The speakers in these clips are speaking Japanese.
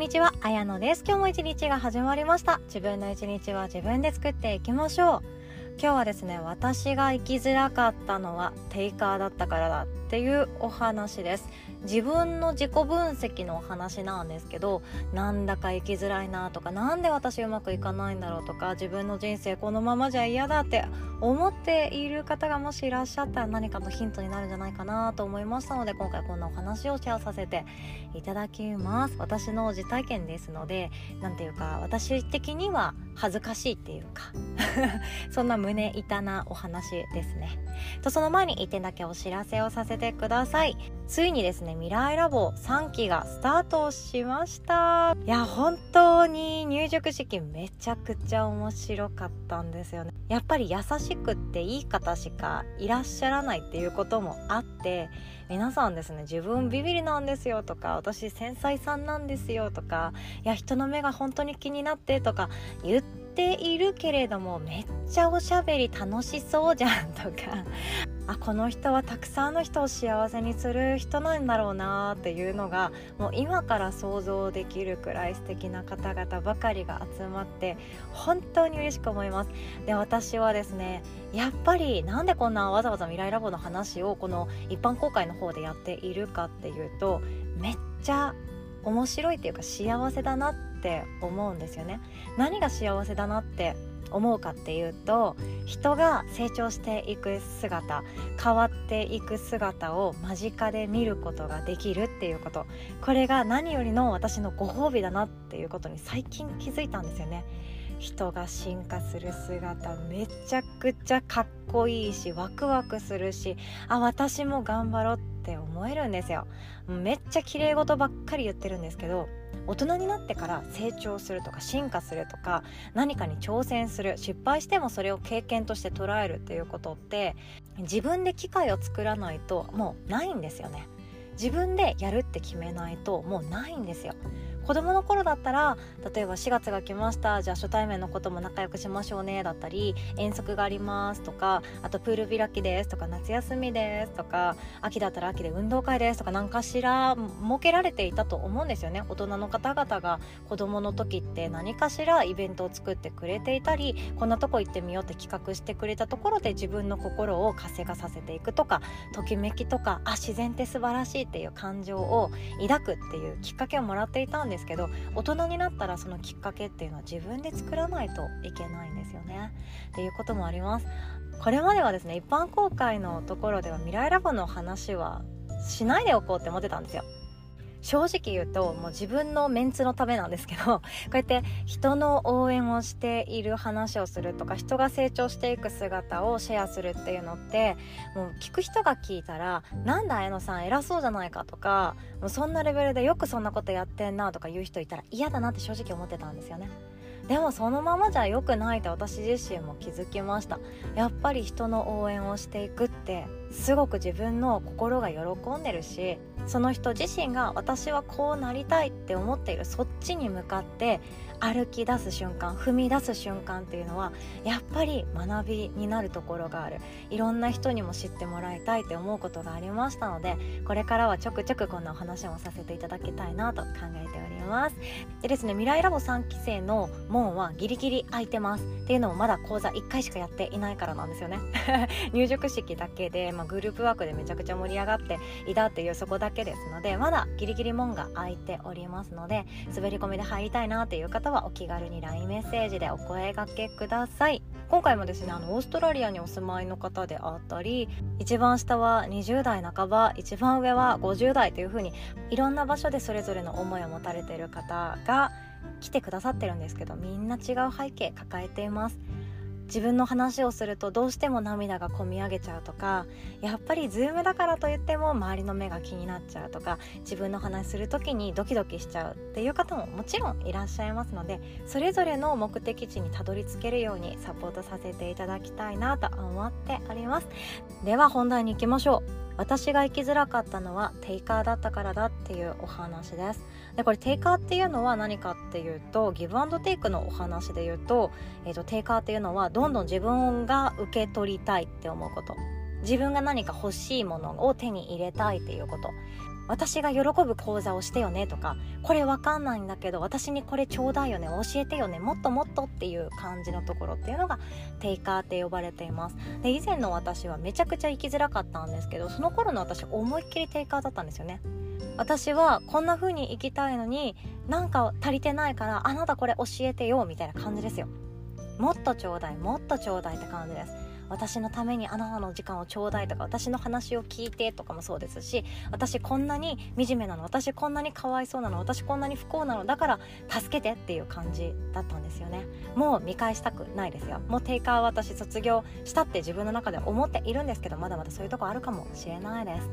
んにちは、あやのです。今日も一日が始まりました。自分の一日は自分で作っていきましょう。今日はですね、私が生きづらかったのはテイカーだったからだっていうお話です。自分の自己分析のお話なんですけどなんだか生きづらいなとか何で私うまくいかないんだろうとか自分の人生このままじゃ嫌だって思っている方がもしいらっしゃったら何かのヒントになるんじゃないかなと思いましたので今回こんなお話をシェアさせていただきます。私の実体験ですので何ていうか私的には恥ずかしいっていうか そんな胸痛なお話ですね。とその前に1点だけお知らせをさせてください。ついにですね未来ラボ3期がスタートしました。いや本当に入塾式めちゃくちゃ面白かったんですよね。やっぱり優しくっていい方しかいらっしゃらないっていうこともあって皆さんですね自分ビビりなんですよとか私繊細さんなんですよとかいや人の目が本当に気になってとか言ってているけれどもめっちゃおしゃべり楽しそうじゃんとか。あこの人はたくさんの人を幸せにする人なんだろうなっていうのがもう今から想像できるくらい素敵な方々ばかりが集まって本当に嬉しく思います。で私はですねやっぱりなんでこんなわざわざ未来ラボの話をこの一般公開の方でやっているかっていうとめっちゃ面白いっていうか幸せだなって思うんですよね。何が幸せだなって思うかっていうと人が成長していく姿変わっていく姿を間近で見ることができるっていうこと。これが何よりの私のご褒美だなっていうことに最近気づいたんですよね。人が進化する姿めちゃくちゃかっこいいしワクワクするしあ私も頑張ろうっって思えるんですよ。めっちゃ綺麗事ばっかり言ってるんですけど大人になってから成長するとか進化するとか何かに挑戦する失敗してもそれを経験として捉えるっていうことって自分で機会を作らないともうないんですよね。自分でやるって決めないともうないんですよ。子供の頃だったら例えば4月が来ましたじゃあ初対面のことも仲良くしましょうねだったり遠足がありますとかあとプール開きですとか夏休みですとか秋だったら秋で運動会ですとか何かしら設けられていたと思うんですよね。大人の方々が子供の時って何かしらイベントを作ってくれていたりこんなとこ行ってみようって企画してくれたところで自分の心を活性化させていくとかときめきとかあ自然って素晴らしいっていう感情を抱くっていうきっかけをもらっていたんですですけど大人になったらそのきっかけっていうのは自分で作らないといけないんですよね。っていうこともあります。これまではですね一般公開のところでは未来ラボの話はしないでおこうって思ってたんですよ。正直言うともう自分のメンツのためなんですけど こうやって人の応援をしている話をするとか人が成長していく姿をシェアするっていうのってもう聞く人が聞いたら「なんだ綾野さん偉そうじゃないか」とかもうそんなレベルでよくそんなことやってんなとか言う人いたら嫌だなって正直思ってたんですよね。でもそのままじゃ良くないと私自身も気づきましたやっぱり人の応援をしていくってすごく自分の心が喜んでるしその人自身が私はこうなりたいって思っているそっちに向かって歩き出す瞬間踏み出す瞬間っていうのはやっぱり学びになるところがある。いろんな人にも知ってもらいたいって思うことがありましたのでこれからはちょくちょくこんなお話もさせていただきたいなと考えております。でですね未来ラボ3期生の門はギリギリ空いてます。っていうのもまだ講座1回しかやっていないからなんですよね。入塾式だけで、ま、グループワークでめちゃくちゃ盛り上がっていたっていうそこだけですのでまだギリギリ門が空いておりますので滑り込みで入りたいなっていう方はお気軽に LINE メッセージでお声がけください。今回もですねあのオーストラリアにお住まいの方であったり一番下は20代半ば一番上は50代というふうにいろんな場所でそれぞれの思いを持たれている方が来てくださってるんですけどみんな違う背景抱えています。自分の話をするとどうしても涙がこみ上げちゃうとかやっぱりズームだからといっても周りの目が気になっちゃうとか自分の話する時にドキドキしちゃうっていう方ももちろんいらっしゃいますのでそれぞれの目的地にたどり着けるようにサポートさせていただきたいなと思っております。では本題に行きましょう。私が生きづらかったのはテイカーだったからだっていうお話です。でこれテイカーっていうのは何かっていうとギブアンドテイクのお話で言うと,、えーと、テイカーっていうのはどんどん自分が受け取りたいって思うこと。自分が何か欲しいものを手に入れたいっていうこと。私が喜ぶ講座をしてよねとかこれわかんないんだけど私にこれちょうだいよね教えてよねもっともっとっていう感じのところっていうのがテイカーって呼ばれています。で以前の私はめちゃくちゃ生きづらかったんですけどその頃の私思いっきりテイカーだったんですよね。私はこんな風に生きたいのになんか足りてないからあなたこれ教えてよみたいな感じですよ。もっとちょうだいもっとちょうだいって感じです。私のためにあなたの時間をちょうだいとか私の話を聞いてとかもそうですし私こんなに惨めなの私こんなにかわいそうなの私こんなに不幸なのだから助けてっていう感じだったんですよね。もう見返したくないですよ。もうテイカーは私卒業したって自分の中で思っているんですけどまだまだそういうとこあるかもしれないです。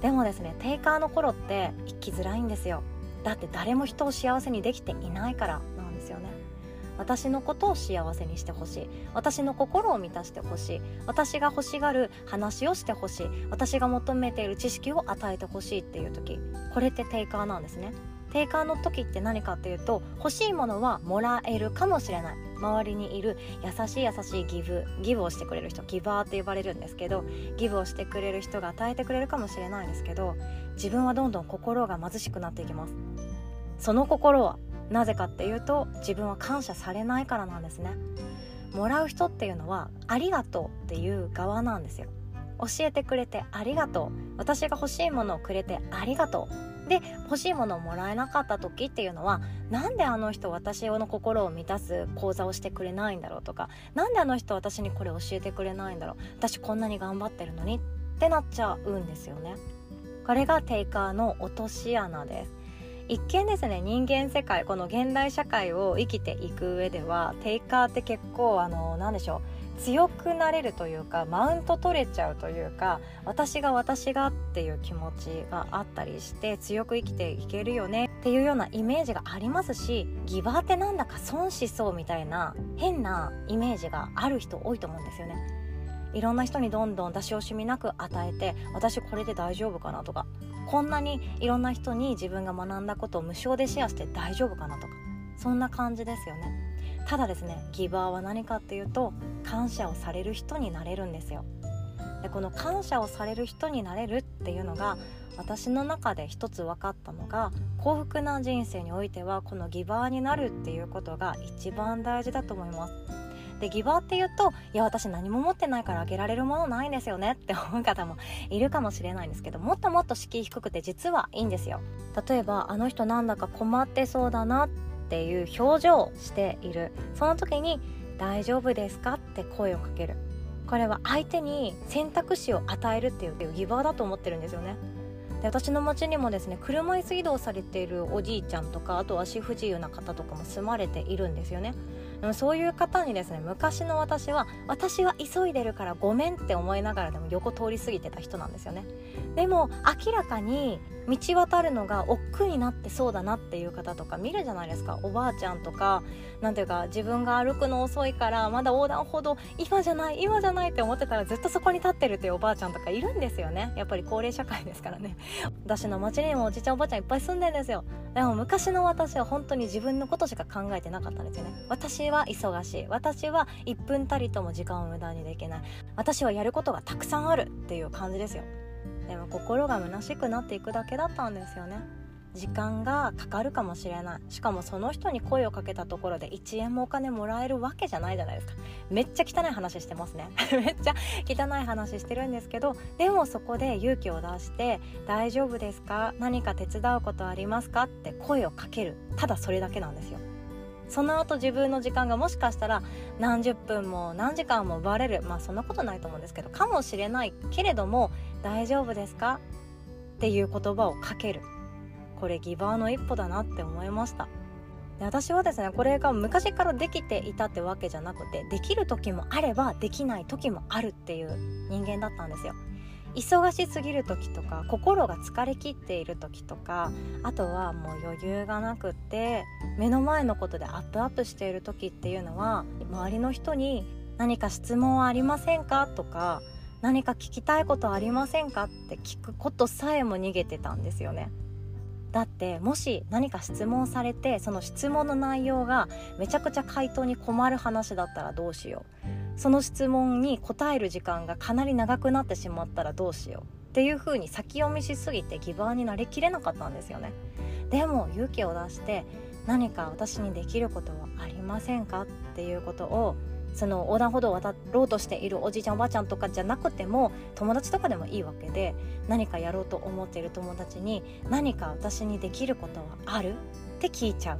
でもですねテイカーの頃って生きづらいんですよ。だって誰も人を幸せにできていないからなんですよね。私のことを幸せにしてほしい。私の心を満たしてほしい。私が欲しがる話をしてほしい。私が求めている知識を与えてほしいっていう時。これってテイカーなんですね。テイカーの時って何かっていうと欲しいものはもらえるかもしれない。周りにいる優しい優しいギブギブをしてくれる人ギバーって呼ばれるんですけどギブをしてくれる人が与えてくれるかもしれないんですけど自分はどんどん心が貧しくなっていきます。その心はなぜかっていうと自分は感謝されないからなんですね。もらう人っていうのはありがとうっていう側なんですよ。教えてくれてありがとう。私が欲しいものをくれてありがとう。で欲しいものをもらえなかった時っていうのはなんであの人私の心を満たす講座をしてくれないんだろうとか何であの人私にこれ教えてくれないんだろう。私こんなに頑張ってるのにってなっちゃうんですよね。これがテイカーの落とし穴です。一見ですね人間世界この現代社会を生きていく上ではテイカーって結構あの何でしょう強くなれるというかマウント取れちゃうというか私が私がっていう気持ちがあったりして強く生きていけるよねっていうようなイメージがありますしギバーってなんだか損しそうみたいな変なイメージがある人多いと思うんですよね。いろんな人にどんどん出し惜しみなく与えて私これで大丈夫かなとかこんなにいろんな人に自分が学んだことを無償でシェアして大丈夫かなとかそんな感じですよね。ただですねギバーは何かっていうと感謝をされる人になれるんですよ。でこの感謝をされる人になれるっていうのが私の中で一つ分かったのが幸福な人生においてはこのギバーになるっていうことが一番大事だと思います。でギバーっていうといや私何も持ってないからあげられるものないんですよねって思う方もいるかもしれないんですけどもっともっと敷居低くて実はいいんですよ。例えばあの人なんだか困ってそうだなっていう表情をしている。その時に大丈夫ですかって声をかける。これは相手に選択肢を与えるっていうギバーだと思ってるんですよね。で私の町にもですね車椅子移動されているおじいちゃんとかあと足不自由な方とかも住まれているんですよね。そういう方にですね昔の私は私は急いでるからごめんって思いながらでも横通り過ぎてた人なんですよね。でも明らかに道渡るのが億劫になってそうだなっていう方とか見るじゃないですか。おばあちゃんとか何ていうか自分が歩くの遅いからまだ横断歩道今じゃない今じゃないって思ってたらずっとそこに立ってるっていうおばあちゃんとかいるんですよね。やっぱり高齢社会ですからね。私の町にもおじいちゃんおばあちゃんいっぱい住んでるんですよ。でも昔の私は本当に自分のことしか考えてなかったんですよね。私は忙しい。私は1分たりとも時間を無駄にできない。私はやることがたくさんあるっていう感じですよ。でも心が虚しくなっていくだけだったんですよね。時間がかかるかもしれない。しかもその人に声をかけたところで1円もお金もらえるわけじゃないじゃないですか。めっちゃ汚い話してますね。めっちゃ汚い話してるんですけどでもそこで勇気を出して「大丈夫ですか？何か手伝うことありますか?」って声をかける。ただそれだけなんですよ。その後自分の時間がもしかしたら何十分も何時間も奪われる。まあそんなことないと思うんですけどかもしれないけれども大丈夫ですか？っていう言葉をかける。これギバーの一歩だなって思いました。で私はですねこれが昔からできていたってわけじゃなくてできる時もあればできない時もあるっていう人間だったんですよ。忙しすぎる時とか心が疲れきっている時とかあとはもう余裕がなくって目の前のことでアップアップしている時っていうのは周りの人に何か質問はありませんか？とか何か聞きたいことありませんか？って聞くことさえも逃げてたんですよね。だってもし何か質問されてその質問の内容がめちゃくちゃ回答に困る話だったらどうしよう。その質問に答える時間がかなり長くなってしまったらどうしよう。っていう風に先読みしすぎてギバーになりきれなかったんですよね。でも勇気を出して何か私にできることはありませんか？っていうことをその横断歩道を渡ろうとしているおじいちゃんおばあちゃんとかじゃなくても友達とかでもいいわけで何かやろうと思っている友達に何か私にできることはある？って聞いちゃう。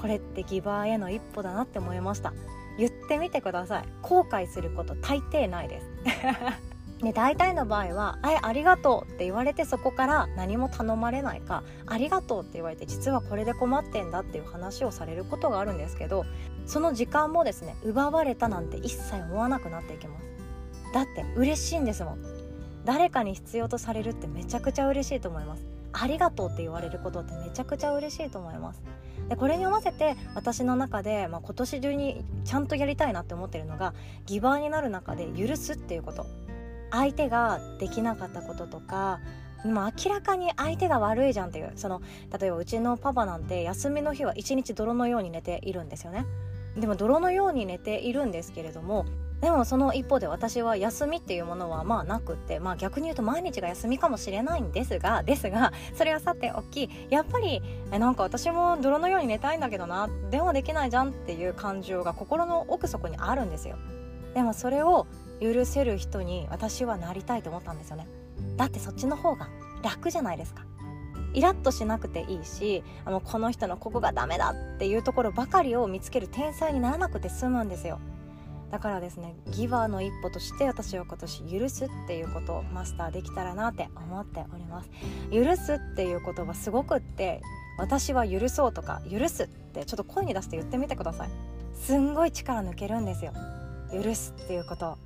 これってギバーへの一歩だなって思いました。言ってみてください。後悔すること大抵ないです。で大体の場合は「えありがとう」って言われてそこから何も頼まれないか「ありがとう」って言われて実はこれで困ってんだっていう話をされることがあるんですけどその時間もですね奪われたなんて一切思わなくなっていきます。だって嬉しいんですもん。誰かに必要とされるってめちゃくちゃ嬉しいと思いますありがとうって言われることってめちゃくちゃ嬉しいと思います。でこれに合わせて私の中で、まあ、今年中にちゃんとやりたいなって思ってるのがギバーになる中で許すっていうこと。相手ができなかったこととかも明らかに相手が悪いじゃんっていうその例えばうちのパパなんて休みの日は一日泥のように寝ているんですよね。でも泥のように寝ているんですけれどもでもその一方で私は休みっていうものはまあなくってまあ逆に言うと毎日が休みかもしれないんですがですがそれはさておきやっぱりえなんか私も泥のように寝たいんだけどなでもできないじゃんっていう感情が心の奥底にあるんですよ。でもそれを許せる人に私はなりたいと思ったんですよね。だってそっちの方が楽じゃないですか。イラッとしなくていいしあのこの人のここがダメだっていうところばかりを見つける天才にならなくて済むんですよ。だからですねギバーの一歩として私は今年許すっていうことをマスターできたらなって思っております。許すっていう言葉すごくって私は許そうとか許すってちょっと声に出して言ってみてください。すんごい力抜けるんですよ。許すっていうこと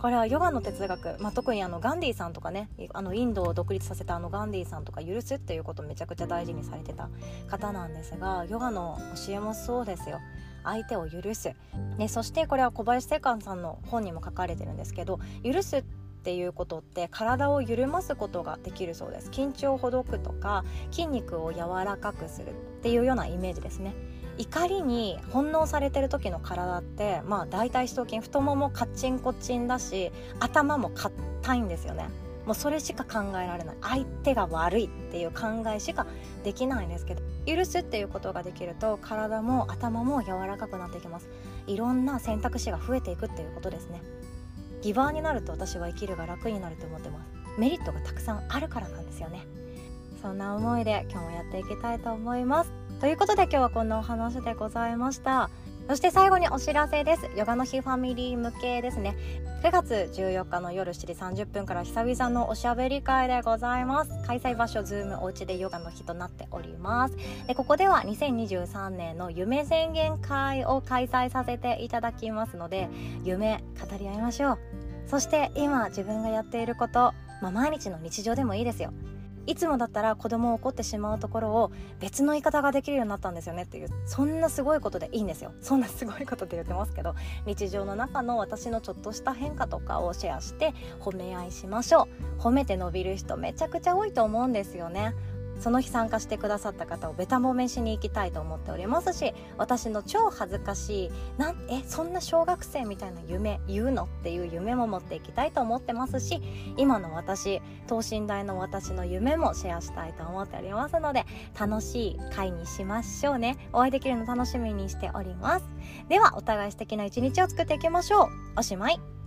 これはヨガの哲学、まあ、特にあのガンディーさんとかねあのインドを独立させたあのガンディーさんとか許すっていうことをめちゃくちゃ大事にされてた方なんですがヨガの教えもそうですよ。相手を許す、ね、そしてこれは小林正観さんの本にも書かれてるんですけど許すっていうことって体を緩ますことができるそうです。緊張をほどくとか筋肉を柔らかくするっていうようなイメージですね。怒りに翻弄されてる時の体ってまあ大腿四頭筋太ももカッチンコチンだし頭も硬いんですよね。もうそれしか考えられない。相手が悪いっていう考えしかできないんですけど許すっていうことができると体も頭も柔らかくなってきます。いろんな選択肢が増えていくっていうことですね。ギバーになると私は生きるが楽になると思ってます。メリットがたくさんあるからなんですよね。そんな思いで今日もやっていきたいと思います。ということで今日はこんなお話でございました。そして最後にお知らせです。ヨガの日ファミリー向けですね。9月14日の夜7時30分から久々のおしゃべり会でございます。開催場所 Zoom おうちでヨガの日となっております。でここでは2023年の夢宣言会を開催させていただきますので夢語り合いましょう。そして今自分がやっていること、まあ、毎日の日常でもいいですよ。いつもだったら子供を怒ってしまうところを別の言い方ができるようになったんですよねっていうそんなすごいことでいいんですよ。そんなすごいことで言ってますけど日常の中の私のちょっとした変化とかをシェアして褒め合いしましょう。褒めて伸びる人めちゃくちゃ多いと思うんですよね。その日参加してくださった方をべた褒めしに行きたいと思っておりますし私の超恥ずかしいなんえそんな小学生みたいな夢言うのっていう夢も持っていきたいと思ってますし今の私等身大の私の夢もシェアしたいと思っておりますので楽しい会にしましょうね。お会いできるの楽しみにしております。ではお互い素敵な一日を作っていきましょう。おしまい。